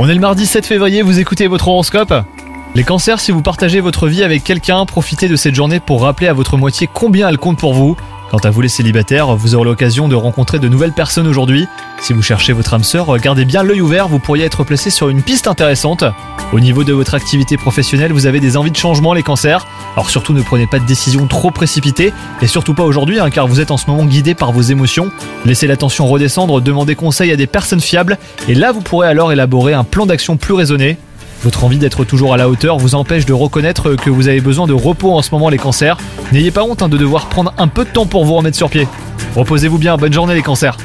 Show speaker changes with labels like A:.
A: On est le mardi 7 février, vous écoutez votre horoscope Les cancers, si vous partagez votre vie avec quelqu'un, profitez de cette journée pour rappeler à votre moitié combien elle compte pour vous. Quant à vous les célibataires, vous aurez l'occasion de rencontrer de nouvelles personnes aujourd'hui. Si vous cherchez votre âme sœur, gardez bien l'œil ouvert, vous pourriez être placé sur une piste intéressante. Au niveau de votre activité professionnelle, vous avez des envies de changement les cancers. Alors surtout ne prenez pas de décisions trop précipitées, et surtout pas aujourd'hui hein, car vous êtes en ce moment guidé par vos émotions. Laissez la tension redescendre, demandez conseil à des personnes fiables, et là vous pourrez alors élaborer un plan d'action plus raisonné. Votre envie d'être toujours à la hauteur vous empêche de reconnaître que vous avez besoin de repos en ce moment les cancers. N'ayez pas honte hein, de devoir prendre un peu de temps pour vous remettre sur pied. Reposez-vous bien, bonne journée les cancers